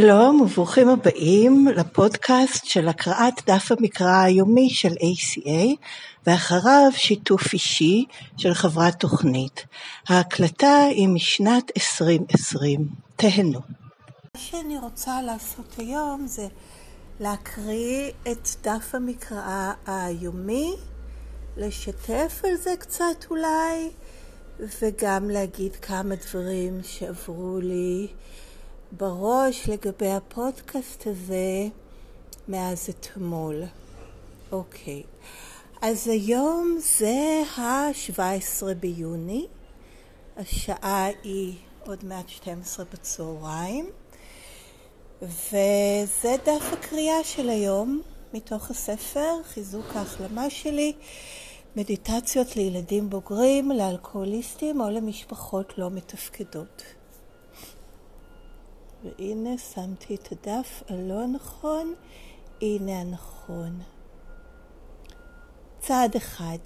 שלום וברוכים הבאים לפודקאסט של הקראת דף המקרא היומי של ACA ואחריו שיתוף אישי של חברת תוכנית. ההקלטה היא משנת 2020. תהנו. מה שאני רוצה לעשות היום זה להקריא את דף המקרא היומי, לשתף על זה קצת אולי, וגם להגיד כמה דברים שעברו לי בראש לגבי הפודקאסט הזה מאז אתמול. אוקיי, אז היום זה ה-17 ביוני, השעה היא עוד מעט 12 בצהריים, וזה דף הקריאה של היום מתוך הספר חיזוק ההחלמה שלי, מדיטציות לילדים בוגרים, לאלכוהוליסטים או למשפחות לא מתפקדות. והנה שמתי את הדף הלא נכון, הנה הנכון. צעד אחד,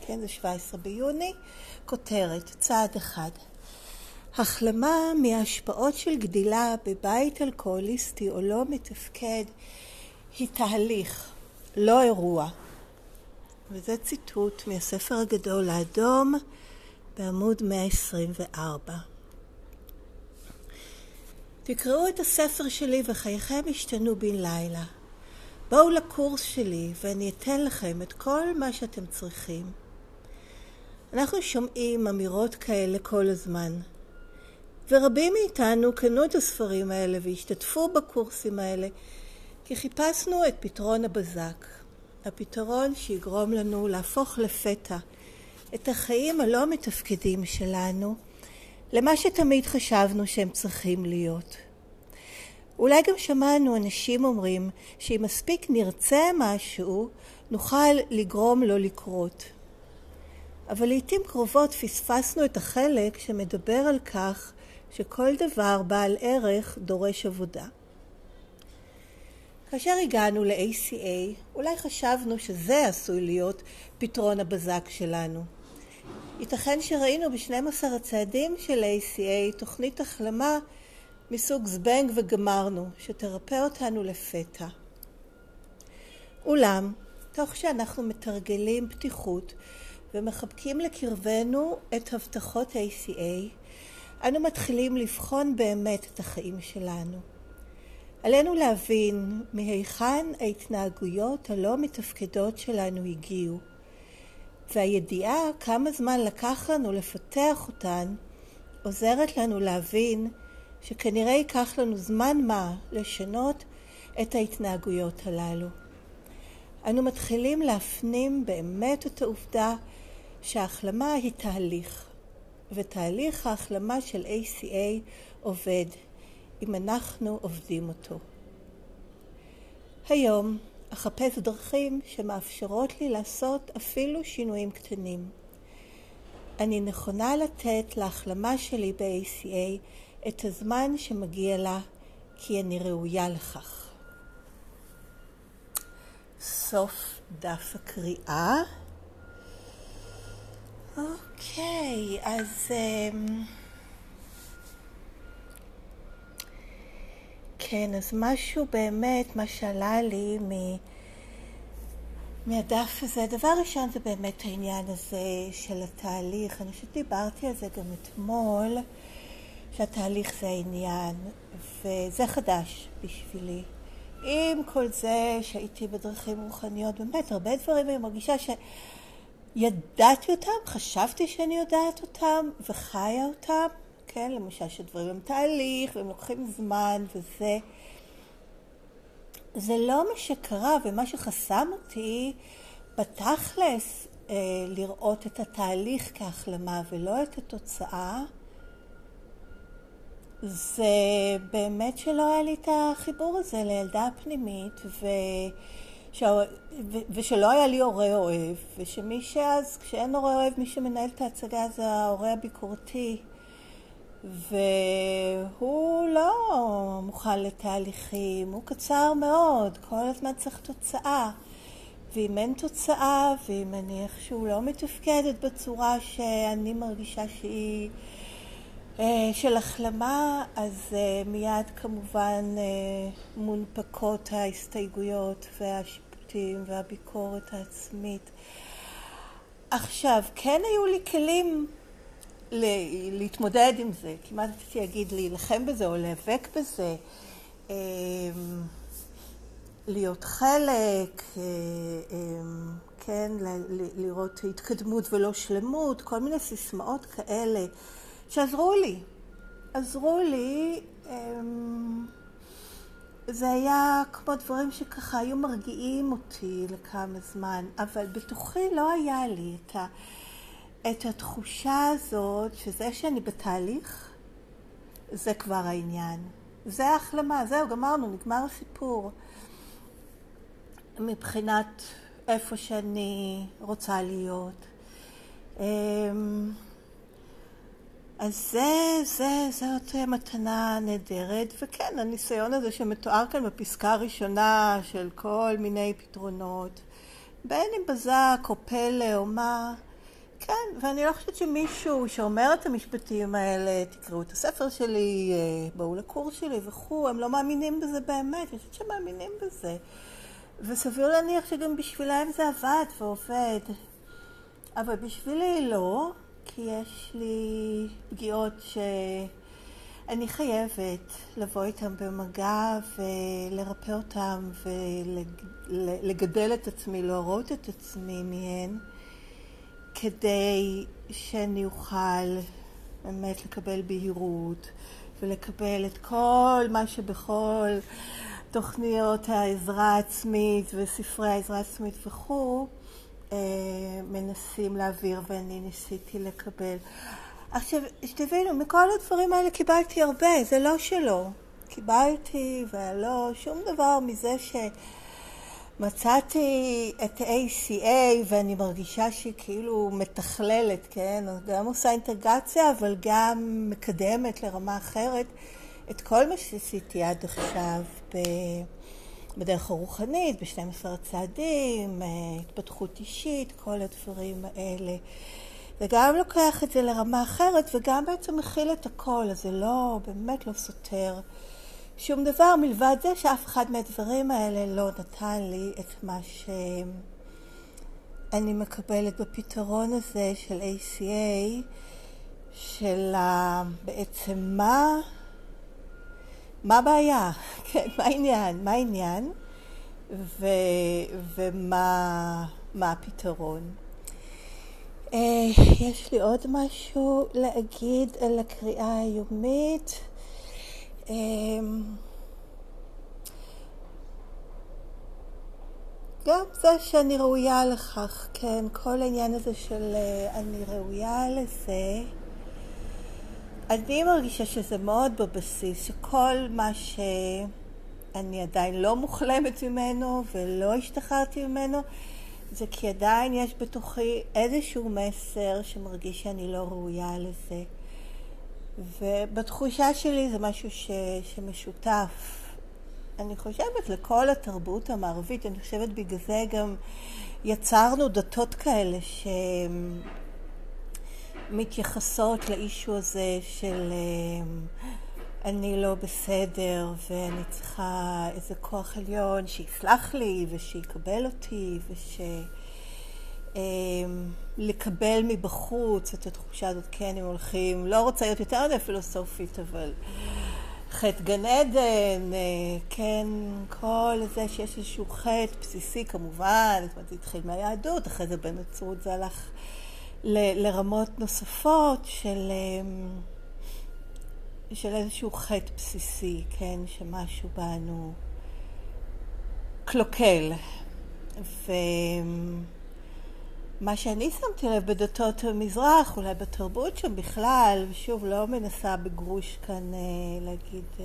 כן, זה 17 ביוני, כותרת, צעד אחד. החלמה מהשפעות של גדילה בבית אלכוהוליסטי או לא מתפקד היא תהליך, לא אירוע. וזה ציטוט מהספר הגדול האדום בעמוד 124. תקראו את הספר שלי וחייכם ישתנו בן לילה. בואו לקורס שלי ואני אתן לכם את כל מה שאתם צריכים. אנחנו שומעים אמירות כאלה כל הזמן, ורבים מאיתנו קנו את הספרים האלה והשתתפו בקורסים האלה כי חיפשנו את פתרון הבזק, הפתרון שיגרום לנו להפוך לפתע את החיים הלא מתפקדים שלנו למה שתמיד חשבנו שהם צריכים להיות. אולי גם שמענו אנשים אומרים שאם מספיק נרצה משהו, נוכל לגרום לו לקרות. אבל לעיתים קרובות פספסנו את החלק שמדבר על כך שכל דבר בעל ערך דורש עבודה. כאשר הגענו ל-ACA, אולי חשבנו שזה עשוי להיות פתרון הבזק שלנו. ייתכן שראינו ב-12 הצעדים של ACA תוכנית החלמה מסוג זבנג וגמרנו, שתרפא אותנו לפתע. אולם, תוך שאנחנו מתרגלים פתיחות ומחבקים לקרבנו את הבטחות ACA, אנו מתחילים לבחון באמת את החיים שלנו. עלינו להבין מהיכן ההתנהגויות הלא מתפקדות שלנו הגיעו, והידיעה כמה זמן לקח לנו לפתח אותן עוזרת לנו להבין שכנראה ייקח לנו זמן מה לשנות את ההתנהגויות הללו. אנו מתחילים להפנים באמת את העובדה שההחלמה היא תהליך, ותהליך ההחלמה של ACA עובד אם אנחנו עובדים אותו. היום אחפש דרכים שמאפשרות לי לעשות אפילו שינויים קטנים. אני נכונה לתת להחלמה שלי ב-ACA את הזמן שמגיע לה, כי אני ראויה לכך. סוף דף הקריאה. אוקיי, אז... אמ, כן, אז משהו באמת, מה שעלה לי מ... מהדף הזה, דבר ראשון זה באמת העניין הזה של התהליך. אני חושבת שדיברתי על זה גם אתמול. שהתהליך זה העניין, וזה חדש בשבילי. עם כל זה שהייתי בדרכים רוחניות, באמת, הרבה דברים אני מרגישה שידעתי אותם, חשבתי שאני יודעת אותם, וחיה אותם, כן, למשל שדברים הם תהליך, והם לוקחים זמן, וזה. זה לא מה שקרה, ומה שחסם אותי בתכלס אה, לראות את התהליך כהחלמה ולא את התוצאה, זה באמת שלא היה לי את החיבור הזה לילדה הפנימית, ו... ש... ו... ושלא היה לי הורה אוהב, ושמי שאז, כשאין הורה אוהב, מי שמנהל את ההצגה זה ההורה הביקורתי. והוא לא מוכן לתהליכים, הוא קצר מאוד, כל הזמן צריך תוצאה. ואם אין תוצאה, ואם אני איכשהו לא מתפקדת בצורה שאני מרגישה שהיא אה, של החלמה, אז אה, מיד כמובן מונפקות ההסתייגויות והשיפוטים והביקורת העצמית. עכשיו, כן היו לי כלים להתמודד עם זה, כמעט רציתי להגיד? להילחם בזה או להיאבק בזה, להיות חלק, כן, לראות התקדמות ולא שלמות, כל מיני סיסמאות כאלה שעזרו לי. עזרו לי, אמ, זה היה כמו דברים שככה היו מרגיעים אותי לכמה זמן, אבל בתוכי לא היה לי את, ה, את התחושה הזאת שזה שאני בתהליך, זה כבר העניין. זה ההחלמה, זהו, גמרנו, נגמר הסיפור. מבחינת איפה שאני רוצה להיות. אמ, אז זה, זה, זאת מתנה נהדרת, וכן, הניסיון הזה שמתואר כאן בפסקה הראשונה של כל מיני פתרונות, בין אם בזק או פלא או מה, כן, ואני לא חושבת שמישהו שאומר את המשפטים האלה, תקראו את הספר שלי, אה, בואו לקורס שלי וכו', הם לא מאמינים בזה באמת, אני חושבת שהם מאמינים בזה. וסביר להניח שגם בשבילם זה עבד ועובד. אבל בשבילי לא, כי יש לי פגיעות שאני חייבת לבוא איתן במגע ולרפא אותן ולגדל את עצמי, להורות את עצמי מהן, כדי שאני אוכל באמת לקבל בהירות ולקבל את כל מה שבכל תוכניות העזרה העצמית וספרי העזרה העצמית וכו', אה, מנסים להעביר ואני ניסיתי לקבל. עכשיו, שתבינו, מכל הדברים האלה קיבלתי הרבה, זה לא שלא. קיבלתי ולא, שום דבר מזה שמצאתי את ACA ואני מרגישה שהיא כאילו מתכללת, כן? גם עושה אינטגרציה אבל גם מקדמת לרמה אחרת. את כל מה שעשיתי עד עכשיו בדרך הרוחנית, ב-12 הצעדים, אה, התפתחות אישית, כל הדברים האלה. וגם לוקח את זה לרמה אחרת וגם בעצם מכיל את הכל, אז זה לא, באמת לא סותר שום דבר מלבד זה שאף אחד מהדברים האלה לא נתן לי את מה שאני מקבלת בפתרון הזה של ACA, של בעצם מה מה הבעיה? כן, מה העניין? מה העניין? ו, ומה מה הפתרון? Uh, יש לי עוד משהו להגיד על הקריאה היומית. Uh, גם זה שאני ראויה לכך, כן, כל העניין הזה של uh, אני ראויה לזה. אני מרגישה שזה מאוד בבסיס, שכל מה שאני עדיין לא מוחלמת ממנו ולא השתחררתי ממנו, זה כי עדיין יש בתוכי איזשהו מסר שמרגיש שאני לא ראויה לזה. ובתחושה שלי זה משהו ש, שמשותף. אני חושבת לכל התרבות המערבית, אני חושבת בגלל זה גם יצרנו דתות כאלה שהן מתייחסות לאישו הזה של אמ, אני לא בסדר ואני צריכה איזה כוח עליון שיסלח לי ושיקבל אותי וש... אמ, לקבל מבחוץ את התחושה הזאת, כן, הם הולכים, לא רוצה להיות יותר מדי פילוסופית, אבל חטא גן עדן, אה, כן, כל זה שיש איזשהו חטא בסיסי כמובן, זאת אומרת, זה התחיל מהיהדות, אחרי זה בנצרות זה הלך ל, לרמות נוספות של, אמ, של איזשהו חטא בסיסי, כן, שמשהו בנו קלוקל. ומה שאני שמתי לב בדתות המזרח, אולי בתרבות שם בכלל, ושוב, לא מנסה בגרוש כאן אה, להגיד אה,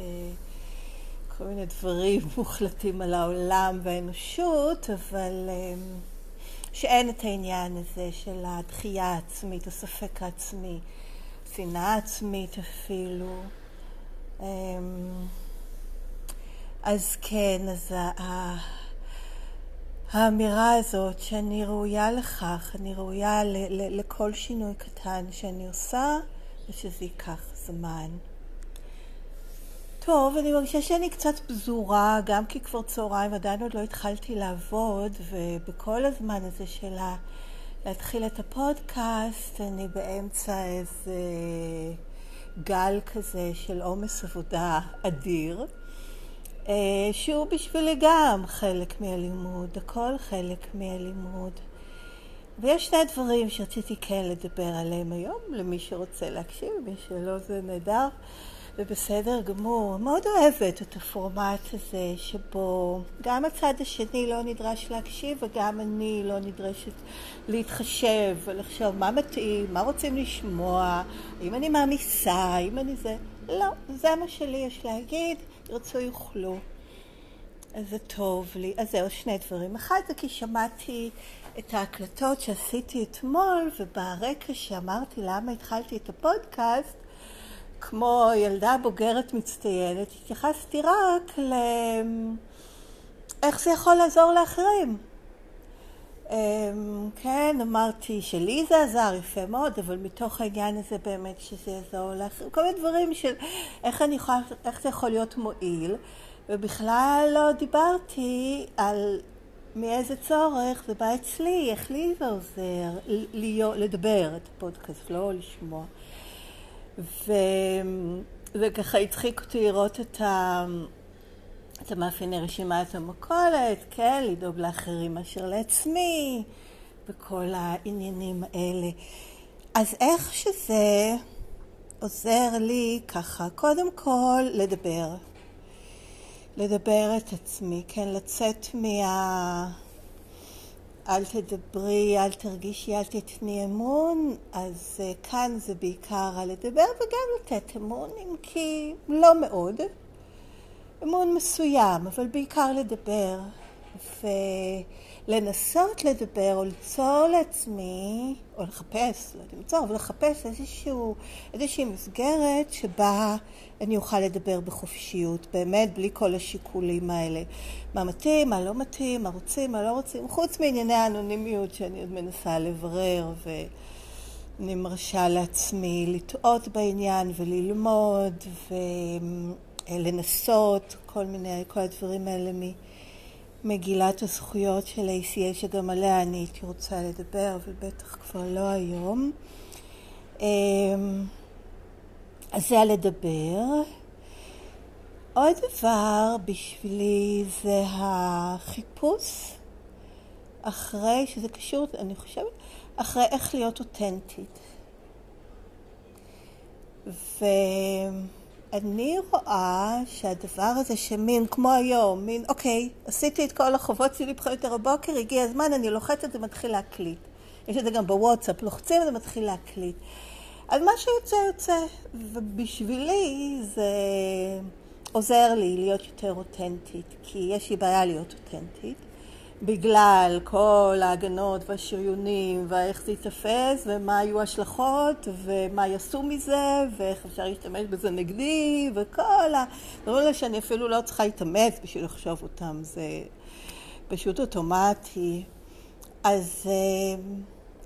כל מיני דברים מוחלטים על העולם והאנושות, אבל... אה, שאין את העניין הזה של הדחייה העצמית, הספק העצמי, שנאה עצמית אפילו. אמ, אז כן, אז האמירה הזאת שאני ראויה לכך, אני ראויה לכל שינוי קטן שאני עושה ושזה ייקח הזמן. טוב, אני מרגישה שאני קצת פזורה, גם כי כבר צהריים, עדיין עוד לא התחלתי לעבוד, ובכל הזמן הזה של להתחיל את הפודקאסט, אני באמצע איזה גל כזה של עומס עבודה אדיר, שהוא בשבילי גם חלק מהלימוד, הכל חלק מהלימוד. ויש שני דברים שרציתי כן לדבר עליהם היום, למי שרוצה להקשיב, מי שלא זה נהדר. ובסדר גמור. מאוד אוהבת את הפורמט הזה שבו גם הצד השני לא נדרש להקשיב וגם אני לא נדרשת להתחשב ולחשוב מה מתאים, מה רוצים לשמוע, אם אני מעמיסה, אם אני זה. לא, זה מה שלי יש להגיד, ירצו יוכלו. אז זה טוב לי. אז זהו, שני דברים. אחד זה כי שמעתי את ההקלטות שעשיתי אתמול, וברקע שאמרתי למה התחלתי את הפודקאסט, כמו ילדה בוגרת מצטיינת, התייחסתי רק ל... איך זה יכול לעזור לאחרים. אמ, כן, אמרתי שלי זה עזר יפה מאוד, אבל מתוך העניין הזה באמת שזה יעזור לאחרים. כל מיני דברים של איך, אני יכולה, איך זה יכול להיות מועיל, ובכלל לא דיברתי על מאיזה צורך זה בא אצלי, איך לי זה עוזר להיות, לדבר את הפודקאסט, לא לשמוע. וזה ככה הצחיק אותי לראות את, ה... את המאפייני רשימת המכולת, כן, לדאוג לאחרים מאשר לעצמי, וכל העניינים האלה. אז איך שזה עוזר לי ככה, קודם כל לדבר. לדבר את עצמי, כן, לצאת מה... אל תדברי, אל תרגישי, אל תתני אמון, אז uh, כאן זה בעיקר על לדבר וגם לתת אמון, אם כי לא מאוד. אמון מסוים, אבל בעיקר לדבר. ולנסות לדבר או ליצור לעצמי, או לחפש, לא ליצור, אבל לחפש איזשהו, איזושהי מסגרת שבה אני אוכל לדבר בחופשיות, באמת בלי כל השיקולים האלה. מה מתאים, מה לא מתאים, מה רוצים, מה לא רוצים, חוץ מענייני האנונימיות שאני עוד מנסה לברר ואני מרשה לעצמי לטעות בעניין וללמוד ולנסות כל מיני, כל הדברים האלה ממגילת הזכויות של ACA שגם עליה אני הייתי רוצה לדבר, אבל בטח כבר לא היום. אמ, אז זה הלדבר. עוד דבר בשבילי זה החיפוש אחרי, שזה קשור, אני חושבת, אחרי איך להיות אותנטית. ואני רואה שהדבר הזה שמין, כמו היום, מין, אוקיי, עשיתי את כל החובות שלי בחיית הבוקר, הגיע הזמן, אני לוחצת ומתחיל להקליט. יש את זה גם בוואטסאפ, לוחצים ומתחיל להקליט. אז מה שיוצא יוצא, ובשבילי זה עוזר לי להיות יותר אותנטית, כי יש לי בעיה להיות אותנטית, בגלל כל ההגנות והשריונים ואיך זה ייתפס ומה היו ההשלכות ומה יעשו מזה ואיך אפשר להשתמש בזה נגדי וכל ה... הדברים האלה שאני אפילו לא צריכה להתאמץ בשביל לחשוב אותם, זה פשוט אוטומטי. אז... אה,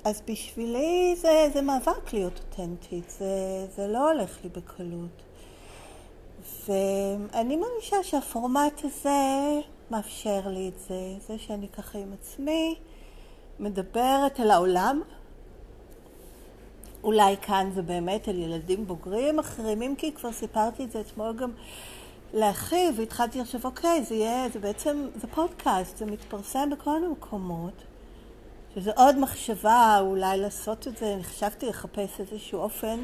אז בשבילי זה, זה מאבק להיות אותנטית, זה, זה לא הולך לי בקלות. ואני מרגישה שהפורמט הזה מאפשר לי את זה, זה שאני ככה עם עצמי מדברת על העולם. אולי כאן זה באמת על ילדים בוגרים אחרים, אם כי כבר סיפרתי את זה אתמול גם לאחיו, והתחלתי לחשוב, אוקיי, זה יהיה, זה בעצם, זה פודקאסט, זה מתפרסם בכל המקומות. שזה עוד מחשבה אולי לעשות את זה, אני חשבתי לחפש איזשהו אופן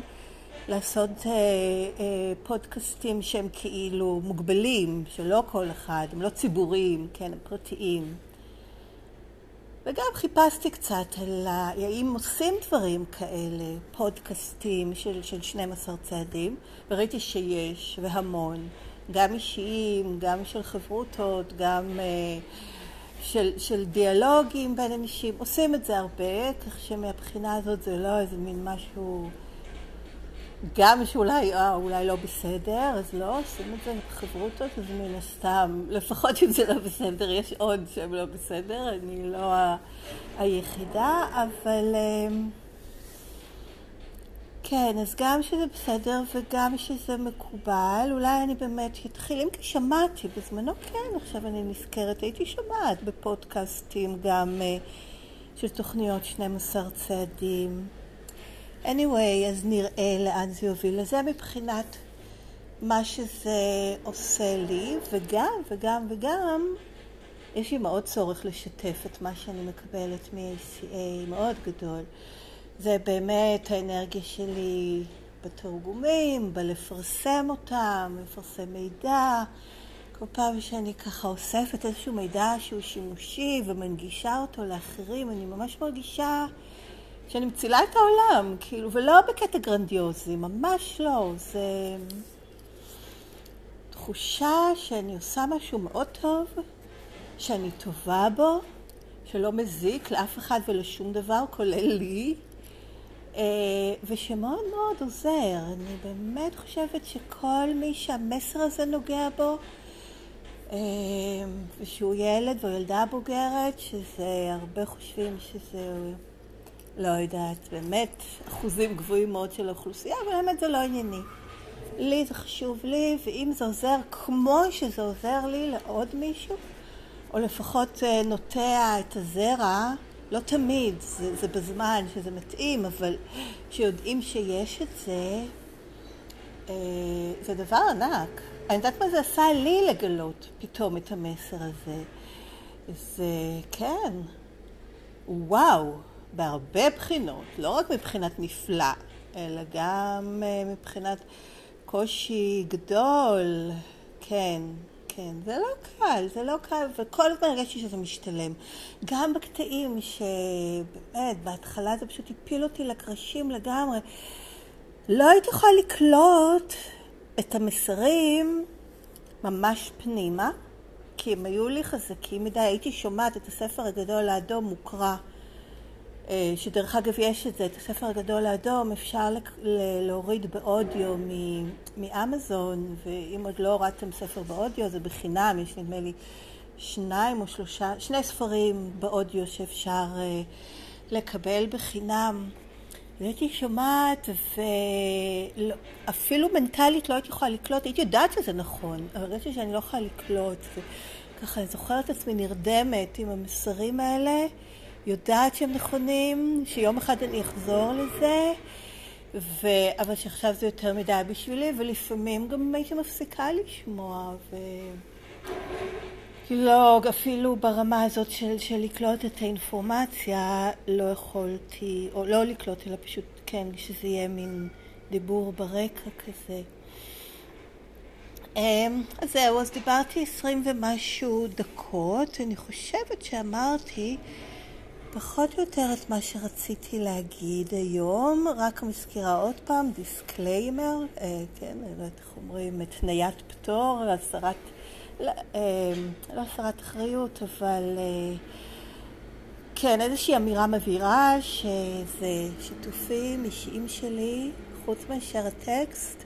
לעשות אה, אה, פודקאסטים שהם כאילו מוגבלים, שלא כל אחד, הם לא ציבוריים, כן, הם פרטיים. וגם חיפשתי קצת על האם עושים דברים כאלה, פודקאסטים של, של 12 צעדים, וראיתי שיש, והמון, גם אישיים, גם של חברותות, גם... אה, של, של דיאלוגים בין אנשים, עושים את זה הרבה, כך שמבחינה הזאת זה לא איזה מין משהו, גם שאולי אה, אולי לא בסדר, אז לא, עושים את זה בחברותות, אז מן הסתם, לפחות אם זה לא בסדר, יש עוד שהם לא בסדר, אני לא ה- היחידה, אבל... אמ, כן, אז גם שזה בסדר וגם שזה מקובל, אולי אני באמת אתחיל, אם כי שמעתי בזמנו, כן, עכשיו אני נזכרת, הייתי שומעת בפודקאסטים גם uh, של תוכניות 12 צעדים. Anyway, אז נראה לאן זה יוביל. לזה מבחינת מה שזה עושה לי, וגם, וגם, וגם, יש לי מאוד צורך לשתף את מה שאני מקבלת מ-ACA, מאוד גדול. זה באמת האנרגיה שלי בתרגומים, בלפרסם אותם, לפרסם מידע. כל פעם שאני ככה אוספת איזשהו מידע שהוא שימושי ומנגישה אותו לאחרים, אני ממש מרגישה שאני מצילה את העולם, כאילו, ולא בקטע גרנדיוזי, ממש לא. זה תחושה שאני עושה משהו מאוד טוב, שאני טובה בו, שלא מזיק לאף אחד ולשום דבר, כולל לי, אה, ושמאוד מאוד עוזר. אני באמת חושבת שכל מי שהמסר הזה נוגע בו, אה, ושהוא ילד או ילדה בוגרת, שזה, הרבה חושבים שזה, לא יודעת, באמת אחוזים גבוהים מאוד של האוכלוסייה, אבל באמת זה לא ענייני. לי זה חשוב לי, ואם זה עוזר כמו שזה עוזר לי לעוד מישהו, או לפחות אה, נוטע את הזרע, לא תמיד, זה, זה בזמן שזה מתאים, אבל כשיודעים שיש את זה, אה, זה דבר ענק. אני יודעת מה זה עשה לי לגלות פתאום את המסר הזה. זה כן, וואו, בהרבה בחינות, לא רק מבחינת נפלא, אלא גם אה, מבחינת קושי גדול, כן, כן, זה לא קל, זה לא קל, וכל הזמן הרגשתי שזה משתלם. גם בקטעים שבאמת, בהתחלה זה פשוט הפיל אותי לקרשים לגמרי. לא הייתי יכולה לקלוט את המסרים ממש פנימה, כי הם היו לי חזקים מדי. הייתי שומעת את הספר הגדול האדום מוקרא. אה, שדרך אגב יש את זה, את הספר הגדול האדום, אפשר להוריד באודיו מאמזון, ואם עוד לא הורדתם ספר באודיו זה בחינם, יש נדמה לי שניים או שלושה, שני ספרים באודיו שאפשר אה, לקבל בחינם. והייתי שומעת, ואפילו מנטלית לא הייתי יכולה לקלוט, הייתי יודעת שזה נכון, אבל הרגשתי שאני לא יכולה לקלוט. ככה, אני זוכרת את עצמי נרדמת עם המסרים האלה. יודעת שהם נכונים, שיום אחד אני אחזור לזה, ו... אבל שעכשיו זה יותר מדי בשבילי, ולפעמים גם הייתי מפסיקה לשמוע, ו... לא, אפילו ברמה הזאת של, של לקלוט את האינפורמציה לא יכולתי, או לא לקלוט, אלא פשוט, כן, שזה יהיה מין דיבור ברקע כזה. אמ, אז זהו, אז דיברתי עשרים ומשהו דקות, אני חושבת שאמרתי פחות או יותר את מה שרציתי להגיד היום, רק מזכירה עוד פעם, דיסקליימר, אה, כן, לא יודעת איך אומרים, התניית פטור, הסרת, לא, אה, לא הסרת אחריות, אבל אה, כן, איזושהי אמירה מבהירה שזה שיתופים אישיים שלי, חוץ מאשר הטקסט,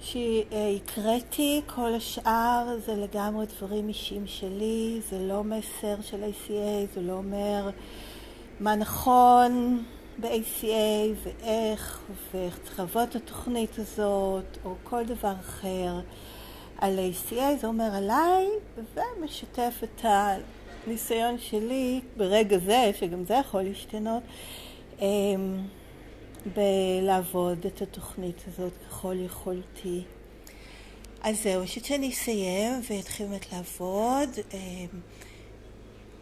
שהקראתי, כל השאר זה לגמרי דברים אישיים שלי, זה לא מסר של ACA, זה לא אומר מה נכון ב-ACA ואיך, ואיך צריך לעבוד את התוכנית הזאת, או כל דבר אחר על ACA, זה אומר עליי, ומשתף את הניסיון שלי ברגע זה, שגם זה יכול להשתנות. בלעבוד את התוכנית הזאת ככל יכולתי. אז זהו, אני שאני אסיים ואתחיל באמת לעבוד. אמ,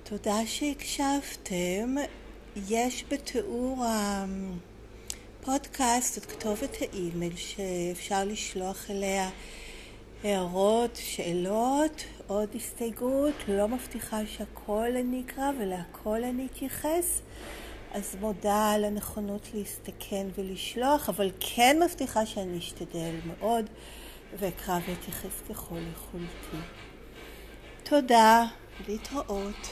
תודה שהקשבתם. יש בתיאור הפודקאסט את כתובת האימייל שאפשר לשלוח אליה הערות, שאלות, עוד הסתייגות. לא מבטיחה שהכל אני אקרא ולהכל אני אתייחס. אז מודה על הנכונות להסתכן ולשלוח, אבל כן מבטיחה שאני אשתדל מאוד ואקרא ואתייחס ככל יכולתי. תודה, להתראות.